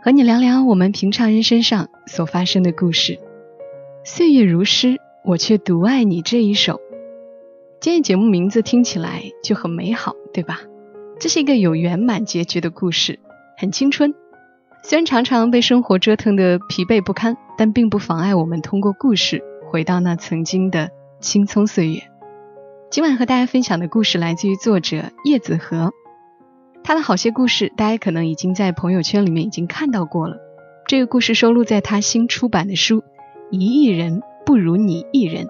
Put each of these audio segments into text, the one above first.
和你聊聊我们平常人身上所发生的故事。岁月如诗，我却独爱你这一首。今天节目名字听起来就很美好，对吧？这是一个有圆满结局的故事，很青春。虽然常常被生活折腾得疲惫不堪，但并不妨碍我们通过故事回到那曾经的青葱岁月。今晚和大家分享的故事来自于作者叶子和，他的好些故事大家可能已经在朋友圈里面已经看到过了。这个故事收录在他新出版的书《一亿人不如你一人》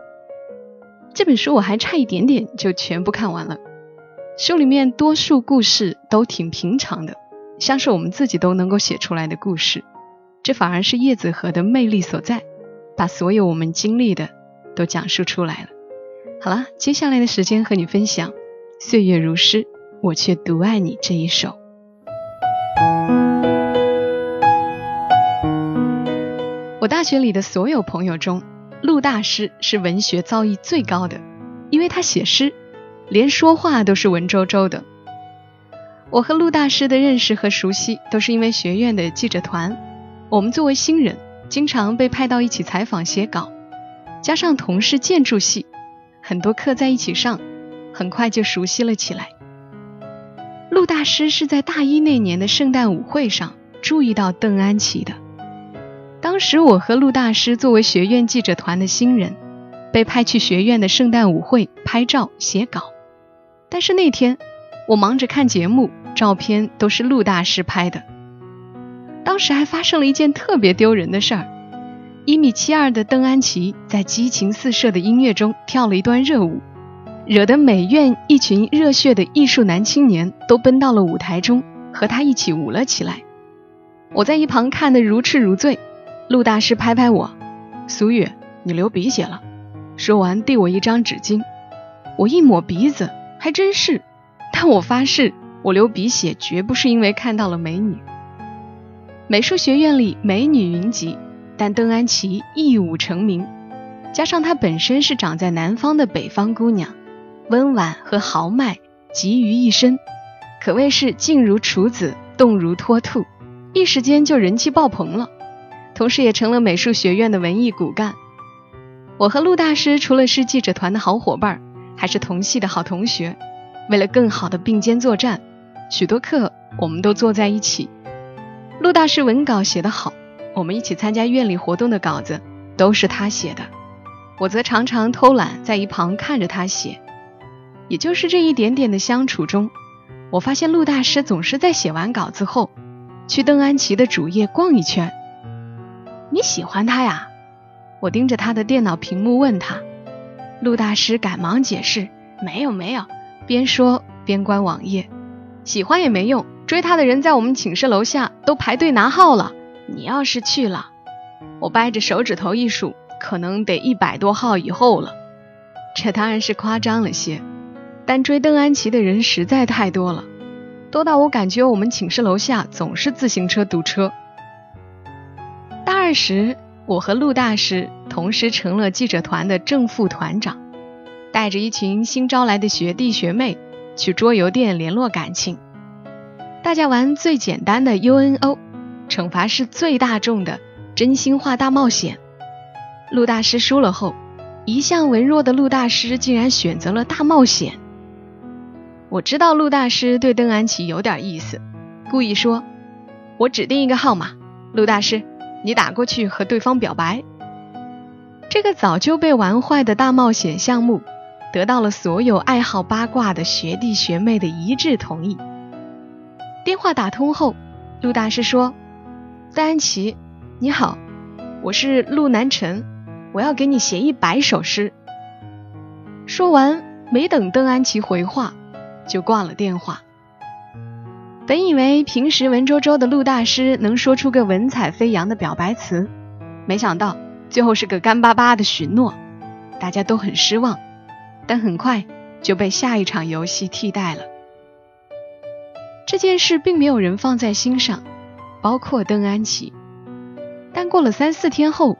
这本书，我还差一点点就全部看完了。书里面多数故事都挺平常的，像是我们自己都能够写出来的故事，这反而是叶子和的魅力所在，把所有我们经历的都讲述出来了。好了，接下来的时间和你分享《岁月如诗，我却独爱你》这一首。我大学里的所有朋友中，陆大师是文学造诣最高的，因为他写诗。连说话都是文绉绉的。我和陆大师的认识和熟悉，都是因为学院的记者团。我们作为新人，经常被派到一起采访写稿，加上同是建筑系，很多课在一起上，很快就熟悉了起来。大师是在大一那年的圣诞舞会上注意到邓安琪的。当时我和陆大师作为学院记者团的新人，被派去学院的圣诞舞会拍照写稿。但是那天，我忙着看节目，照片都是陆大师拍的。当时还发生了一件特别丢人的事儿：一米七二的邓安琪在激情四射的音乐中跳了一段热舞，惹得美院一群热血的艺术男青年都奔到了舞台中，和他一起舞了起来。我在一旁看得如痴如醉。陆大师拍拍我：“苏月，你流鼻血了。”说完递我一张纸巾，我一抹鼻子。还真是，但我发誓，我流鼻血绝不是因为看到了美女。美术学院里美女云集，但邓安琪一舞成名，加上她本身是长在南方的北方姑娘，温婉和豪迈集于一身，可谓是静如处子，动如脱兔，一时间就人气爆棚了，同时也成了美术学院的文艺骨干。我和陆大师除了是记者团的好伙伴。还是同系的好同学，为了更好的并肩作战，许多课我们都坐在一起。陆大师文稿写得好，我们一起参加院里活动的稿子都是他写的，我则常常偷懒在一旁看着他写。也就是这一点点的相处中，我发现陆大师总是在写完稿子后，去邓安琪的主页逛一圈。你喜欢他呀？我盯着他的电脑屏幕问他。陆大师赶忙解释：“没有没有。”边说边关网页。喜欢也没用，追他的人在我们寝室楼下都排队拿号了。你要是去了，我掰着手指头一数，可能得一百多号以后了。这当然是夸张了些，但追邓安琪的人实在太多了，多到我感觉我们寝室楼下总是自行车堵车。大二时。我和陆大师同时成了记者团的正副团长，带着一群新招来的学弟学妹去桌游店联络感情。大家玩最简单的 UNO，惩罚是最大众的真心话大冒险。陆大师输了后，一向文弱的陆大师竟然选择了大冒险。我知道陆大师对邓安琪有点意思，故意说：“我指定一个号码，陆大师。”你打过去和对方表白，这个早就被玩坏的大冒险项目，得到了所有爱好八卦的学弟学妹的一致同意。电话打通后，陆大师说：“邓安琪，你好，我是陆南辰，我要给你写一百首诗。”说完，没等邓安琪回话，就挂了电话。本以为平时文绉绉的陆大师能说出个文采飞扬的表白词，没想到最后是个干巴巴的许诺，大家都很失望。但很快就被下一场游戏替代了。这件事并没有人放在心上，包括邓安琪。但过了三四天后，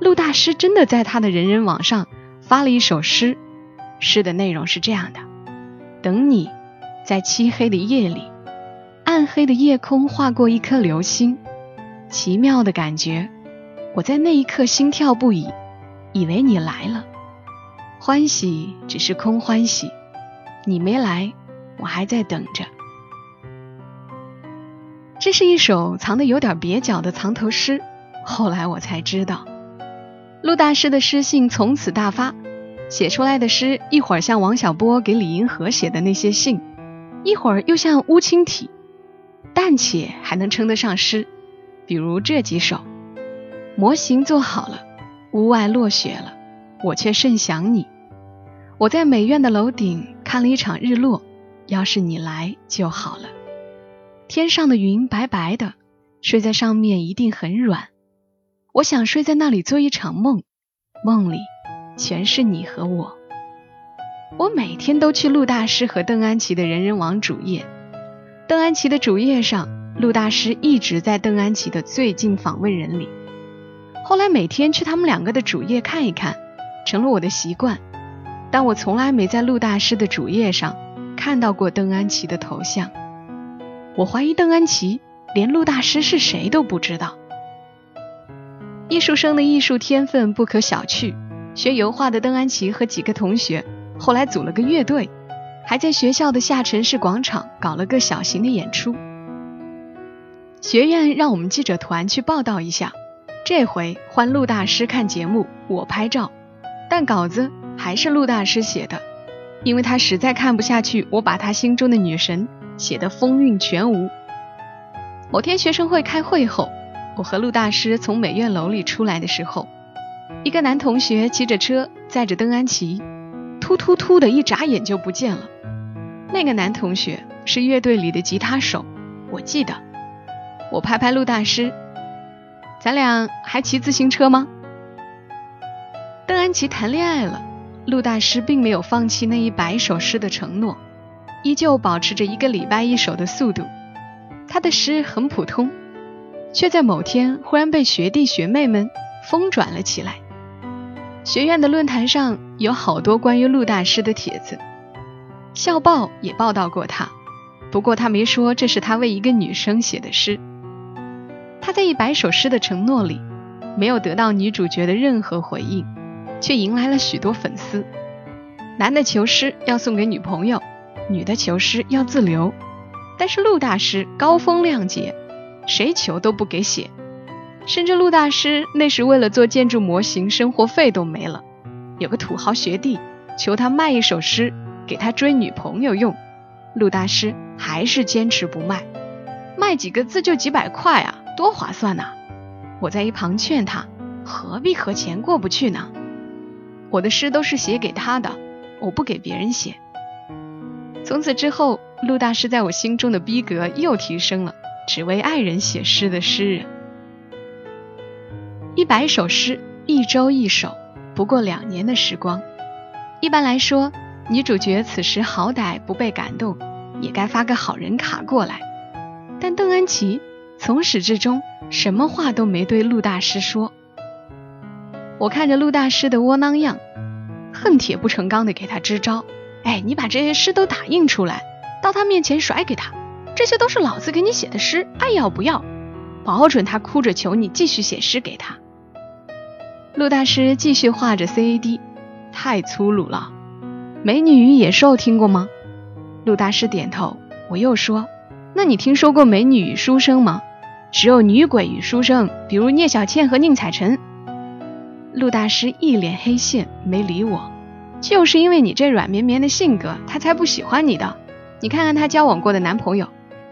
陆大师真的在他的人人网上发了一首诗，诗的内容是这样的：等你，在漆黑的夜里。暗黑的夜空划过一颗流星，奇妙的感觉。我在那一刻心跳不已，以为你来了。欢喜只是空欢喜，你没来，我还在等着。这是一首藏得有点蹩脚的藏头诗。后来我才知道，陆大师的诗性从此大发，写出来的诗一会儿像王小波给李银河写的那些信，一会儿又像乌青体。暂且还能称得上诗，比如这几首：模型做好了，屋外落雪了，我却甚想你。我在美院的楼顶看了一场日落，要是你来就好了。天上的云白白的，睡在上面一定很软。我想睡在那里做一场梦，梦里全是你和我。我每天都去陆大师和邓安琪的人人网主页。邓安琪的主页上，陆大师一直在邓安琪的最近访问人里。后来每天去他们两个的主页看一看，成了我的习惯。但我从来没在陆大师的主页上看到过邓安琪的头像。我怀疑邓安琪连陆大师是谁都不知道。艺术生的艺术天分不可小觑。学油画的邓安琪和几个同学后来组了个乐队。还在学校的下沉式广场搞了个小型的演出。学院让我们记者团去报道一下，这回换陆大师看节目，我拍照，但稿子还是陆大师写的，因为他实在看不下去我把他心中的女神写得风韵全无。某天学生会开会后，我和陆大师从美院楼里出来的时候，一个男同学骑着车载着邓安琪，突突突的一眨眼就不见了。那个男同学是乐队里的吉他手，我记得。我拍拍陆大师，咱俩还骑自行车吗？邓安琪谈恋爱了，陆大师并没有放弃那一百首诗的承诺，依旧保持着一个礼拜一首的速度。他的诗很普通，却在某天忽然被学弟学妹们疯转了起来。学院的论坛上有好多关于陆大师的帖子。校报也报道过他，不过他没说这是他为一个女生写的诗。他在一百首诗的承诺里，没有得到女主角的任何回应，却迎来了许多粉丝。男的求诗要送给女朋友，女的求诗要自留，但是陆大师高风亮节，谁求都不给写，甚至陆大师那时为了做建筑模型，生活费都没了。有个土豪学弟求他卖一首诗。给他追女朋友用，陆大师还是坚持不卖，卖几个字就几百块啊，多划算呐！我在一旁劝他，何必和钱过不去呢？我的诗都是写给他的，我不给别人写。从此之后，陆大师在我心中的逼格又提升了，只为爱人写诗的诗人。一百首诗，一周一首，不过两年的时光。一般来说。女主角此时好歹不被感动，也该发个好人卡过来。但邓安琪从始至终什么话都没对陆大师说。我看着陆大师的窝囊样，恨铁不成钢的给他支招：“哎，你把这些诗都打印出来，到他面前甩给他，这些都是老子给你写的诗，爱要不要？保准他哭着求你继续写诗给他。”陆大师继续画着 CAD，太粗鲁了。美女与野兽听过吗？陆大师点头。我又说：“那你听说过美女与书生吗？只有女鬼与书生，比如聂小倩和宁采臣。”陆大师一脸黑线，没理我。就是因为你这软绵绵的性格，他才不喜欢你的。你看看他交往过的男朋友，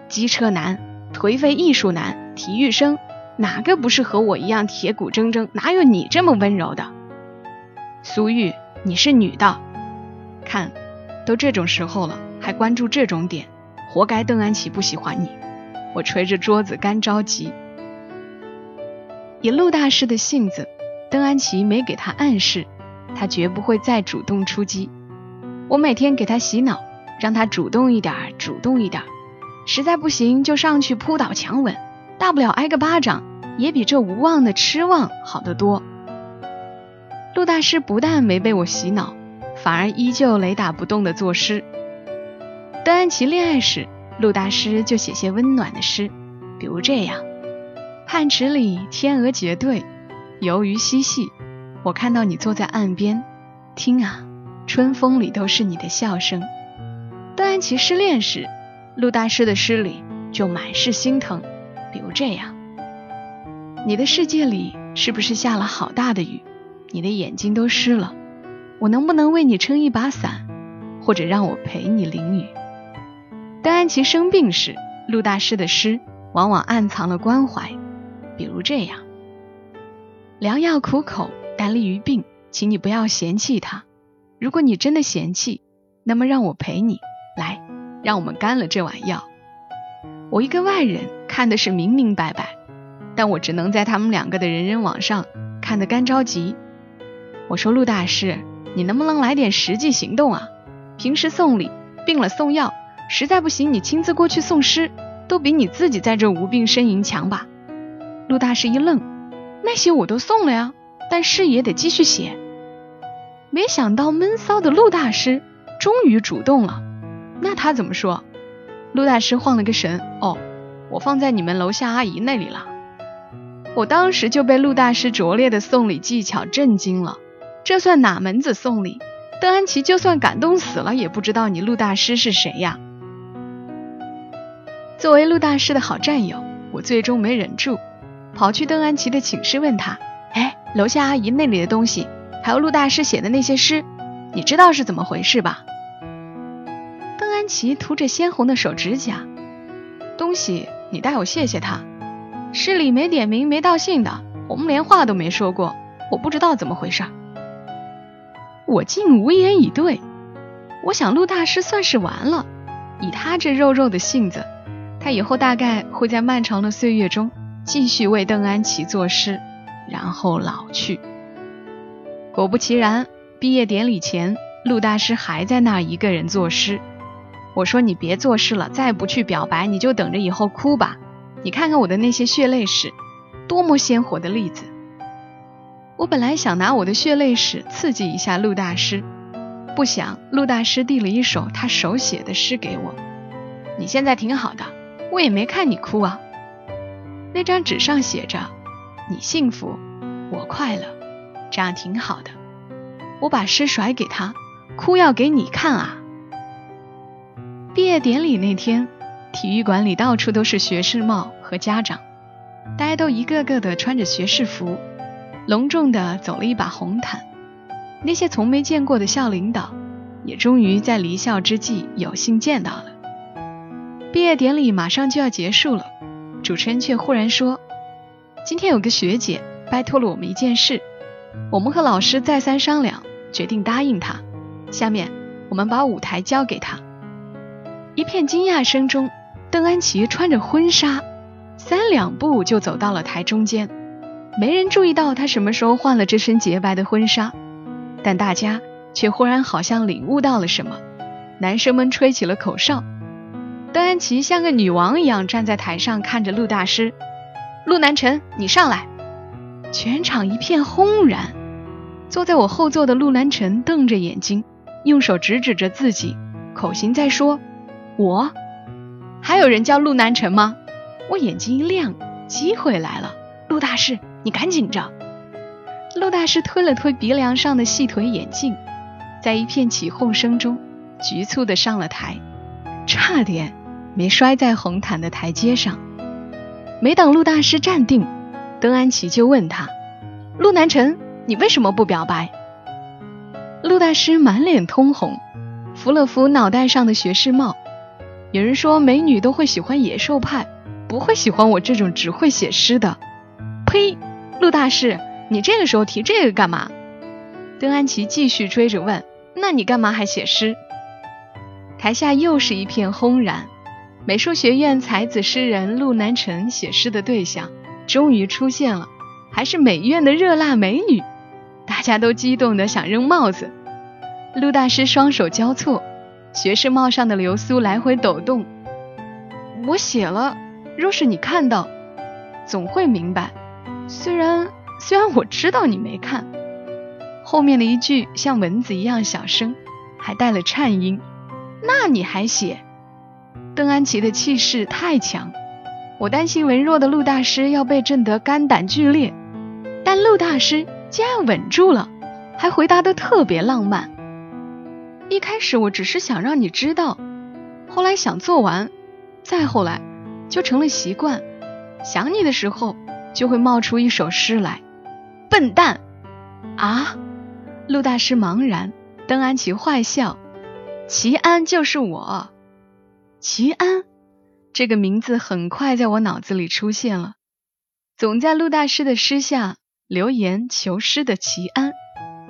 机车男、颓废艺术男、体育生，哪个不是和我一样铁骨铮铮？哪有你这么温柔的？苏玉，你是女的。看，都这种时候了，还关注这种点，活该邓安琪不喜欢你。我捶着桌子干着急。以陆大师的性子，邓安琪没给他暗示，他绝不会再主动出击。我每天给他洗脑，让他主动一点，主动一点。实在不行就上去扑倒强吻，大不了挨个巴掌，也比这无望的痴望好得多。陆大师不但没被我洗脑，反而依旧雷打不动的作诗。邓安琪恋爱时，陆大师就写些温暖的诗，比如这样：汉池里天鹅结对，游鱼嬉戏，我看到你坐在岸边，听啊，春风里都是你的笑声。邓安琪失恋时。陆大师的诗里就满是心疼，比如这样：你的世界里是不是下了好大的雨？你的眼睛都湿了，我能不能为你撑一把伞，或者让我陪你淋雨？当安琪生病时，陆大师的诗往往暗藏了关怀，比如这样：良药苦口，但利于病，请你不要嫌弃它。如果你真的嫌弃，那么让我陪你来。让我们干了这碗药。我一个外人看的是明明白白，但我只能在他们两个的人人网上看得干着急。我说陆大师，你能不能来点实际行动啊？平时送礼，病了送药，实在不行你亲自过去送诗，都比你自己在这无病呻吟强吧？陆大师一愣，那些我都送了呀，但诗也得继续写。没想到闷骚的陆大师终于主动了。那他怎么说？陆大师晃了个神，哦，我放在你们楼下阿姨那里了。我当时就被陆大师拙劣的送礼技巧震惊了。这算哪门子送礼？邓安琪就算感动死了，也不知道你陆大师是谁呀。作为陆大师的好战友，我最终没忍住，跑去邓安琪的寝室问他：“哎，楼下阿姨那里的东西，还有陆大师写的那些诗，你知道是怎么回事吧？”安琪涂着鲜红的手指甲，东西你代我谢谢他。诗里没点名没道姓的，我们连话都没说过，我不知道怎么回事。我竟无言以对。我想陆大师算是完了，以他这肉肉的性子，他以后大概会在漫长的岁月中继续为邓安琪作诗，然后老去。果不其然，毕业典礼前，陆大师还在那儿一个人作诗。我说你别做事了，再不去表白，你就等着以后哭吧。你看看我的那些血泪史，多么鲜活的例子。我本来想拿我的血泪史刺激一下陆大师，不想陆大师递了一首他手写的诗给我。你现在挺好的，我也没看你哭啊。那张纸上写着：“你幸福，我快乐，这样挺好的。”我把诗甩给他，哭要给你看啊。毕业典礼那天，体育馆里到处都是学士帽和家长，大家都一个个的穿着学士服，隆重的走了一把红毯。那些从没见过的校领导，也终于在离校之际有幸见到了。毕业典礼马上就要结束了，主持人却忽然说：“今天有个学姐拜托了我们一件事，我们和老师再三商量，决定答应她。下面我们把舞台交给她。”一片惊讶声中，邓安琪穿着婚纱，三两步就走到了台中间。没人注意到她什么时候换了这身洁白的婚纱，但大家却忽然好像领悟到了什么。男生们吹起了口哨，邓安琪像个女王一样站在台上，看着陆大师。陆南辰，你上来！全场一片轰然。坐在我后座的陆南辰瞪着眼睛，用手指指着自己，口型在说。我还有人叫陆南辰吗？我眼睛一亮，机会来了！陆大师，你赶紧着！陆大师推了推鼻梁上的细腿眼镜，在一片起哄声中，局促的上了台，差点没摔在红毯的台阶上。没等陆大师站定，邓安琪就问他：“陆南辰，你为什么不表白？”陆大师满脸通红，扶了扶脑袋上的学士帽。有人说美女都会喜欢野兽派，不会喜欢我这种只会写诗的。呸！陆大师，你这个时候提这个干嘛？邓安琪继续追着问：“那你干嘛还写诗？”台下又是一片轰然。美术学院才子诗人陆南辰写诗的对象终于出现了，还是美院的热辣美女，大家都激动的想扔帽子。陆大师双手交错，学士帽上的流苏来回抖动。我写了，若是你看到，总会明白。虽然虽然我知道你没看。后面的一句像蚊子一样小声，还带了颤音。那你还写？邓安琪的气势太强，我担心文弱的陆大师要被震得肝胆俱裂。但陆大师竟然稳住了，还回答得特别浪漫。一开始我只是想让你知道，后来想做完，再后来就成了习惯。想你的时候，就会冒出一首诗来。笨蛋啊！陆大师茫然，邓安琪坏笑：“齐安就是我。”齐安这个名字很快在我脑子里出现了，总在陆大师的诗下留言求诗的齐安，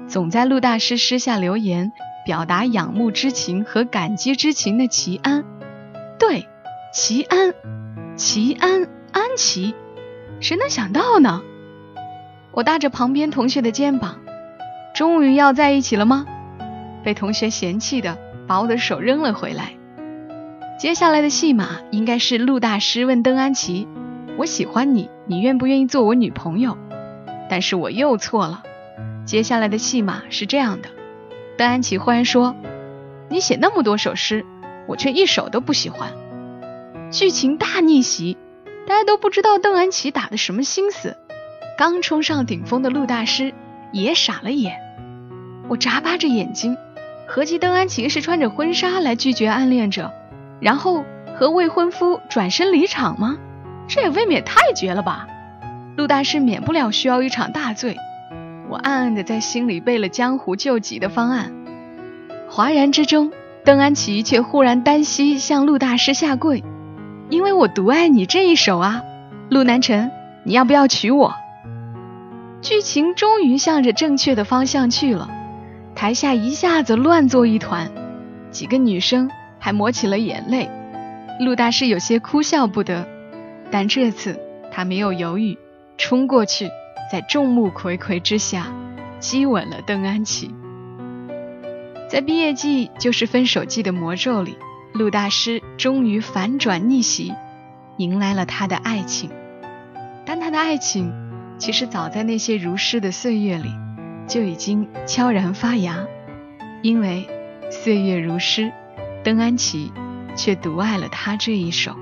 总在陆大师诗下留言表达仰慕之情和感激之情的齐安。对，齐安，齐安，安琪，谁能想到呢？我搭着旁边同学的肩膀。终于要在一起了吗？被同学嫌弃的，把我的手扔了回来。接下来的戏码应该是陆大师问邓安琪：“我喜欢你，你愿不愿意做我女朋友？”但是我又错了。接下来的戏码是这样的：邓安琪忽然说：“你写那么多首诗，我却一首都不喜欢。”剧情大逆袭，大家都不知道邓安琪打的什么心思。刚冲上顶峰的陆大师也傻了眼。我眨巴着眼睛，合计邓安琪是穿着婚纱来拒绝暗恋者，然后和未婚夫转身离场吗？这也未免太绝了吧！陆大师免不了需要一场大醉。我暗暗的在心里背了江湖救急的方案。哗然之中，邓安琪却忽然单膝向陆大师下跪，因为我独爱你这一首啊！陆南辰，你要不要娶我？剧情终于向着正确的方向去了。台下一下子乱作一团，几个女生还抹起了眼泪。陆大师有些哭笑不得，但这次他没有犹豫，冲过去，在众目睽睽之下激吻了邓安琪。在毕业季就是分手季的魔咒里，陆大师终于反转逆袭，迎来了他的爱情。但他的爱情其实早在那些如诗的岁月里。就已经悄然发芽，因为岁月如诗，邓安琪却独爱了他这一首。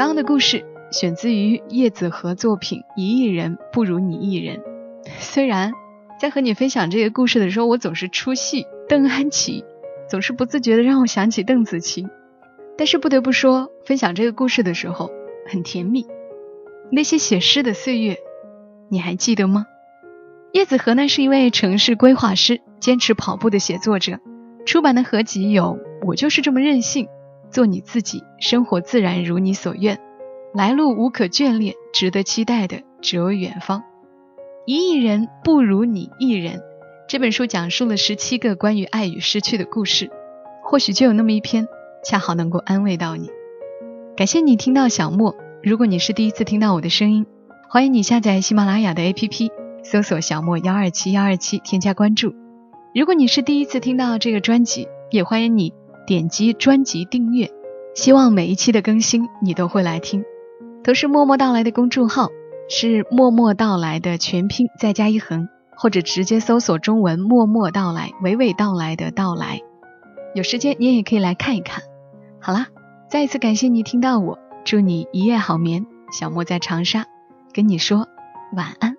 刚刚的故事选自于叶子和作品《一亿人不如你一人》。虽然在和你分享这个故事的时候，我总是出戏，邓安琪总是不自觉的让我想起邓紫棋，但是不得不说，分享这个故事的时候。很甜蜜，那些写诗的岁月，你还记得吗？叶子和呢是一位城市规划师，坚持跑步的写作者，出版的合集有《我就是这么任性》，做你自己，生活自然如你所愿，来路无可眷恋，值得期待的只有远方。一亿人不如你一人，这本书讲述了十七个关于爱与失去的故事，或许就有那么一篇，恰好能够安慰到你。感谢你听到小莫。如果你是第一次听到我的声音，欢迎你下载喜马拉雅的 APP，搜索小莫幺二七幺二七，添加关注。如果你是第一次听到这个专辑，也欢迎你点击专辑订阅。希望每一期的更新你都会来听。同时，默默到来的公众号是默默到来的全拼再加一横，或者直接搜索中文默默到来，娓娓道来的到来。有时间你也可以来看一看。好啦。再一次感谢你听到我，祝你一夜好眠。小莫在长沙，跟你说晚安。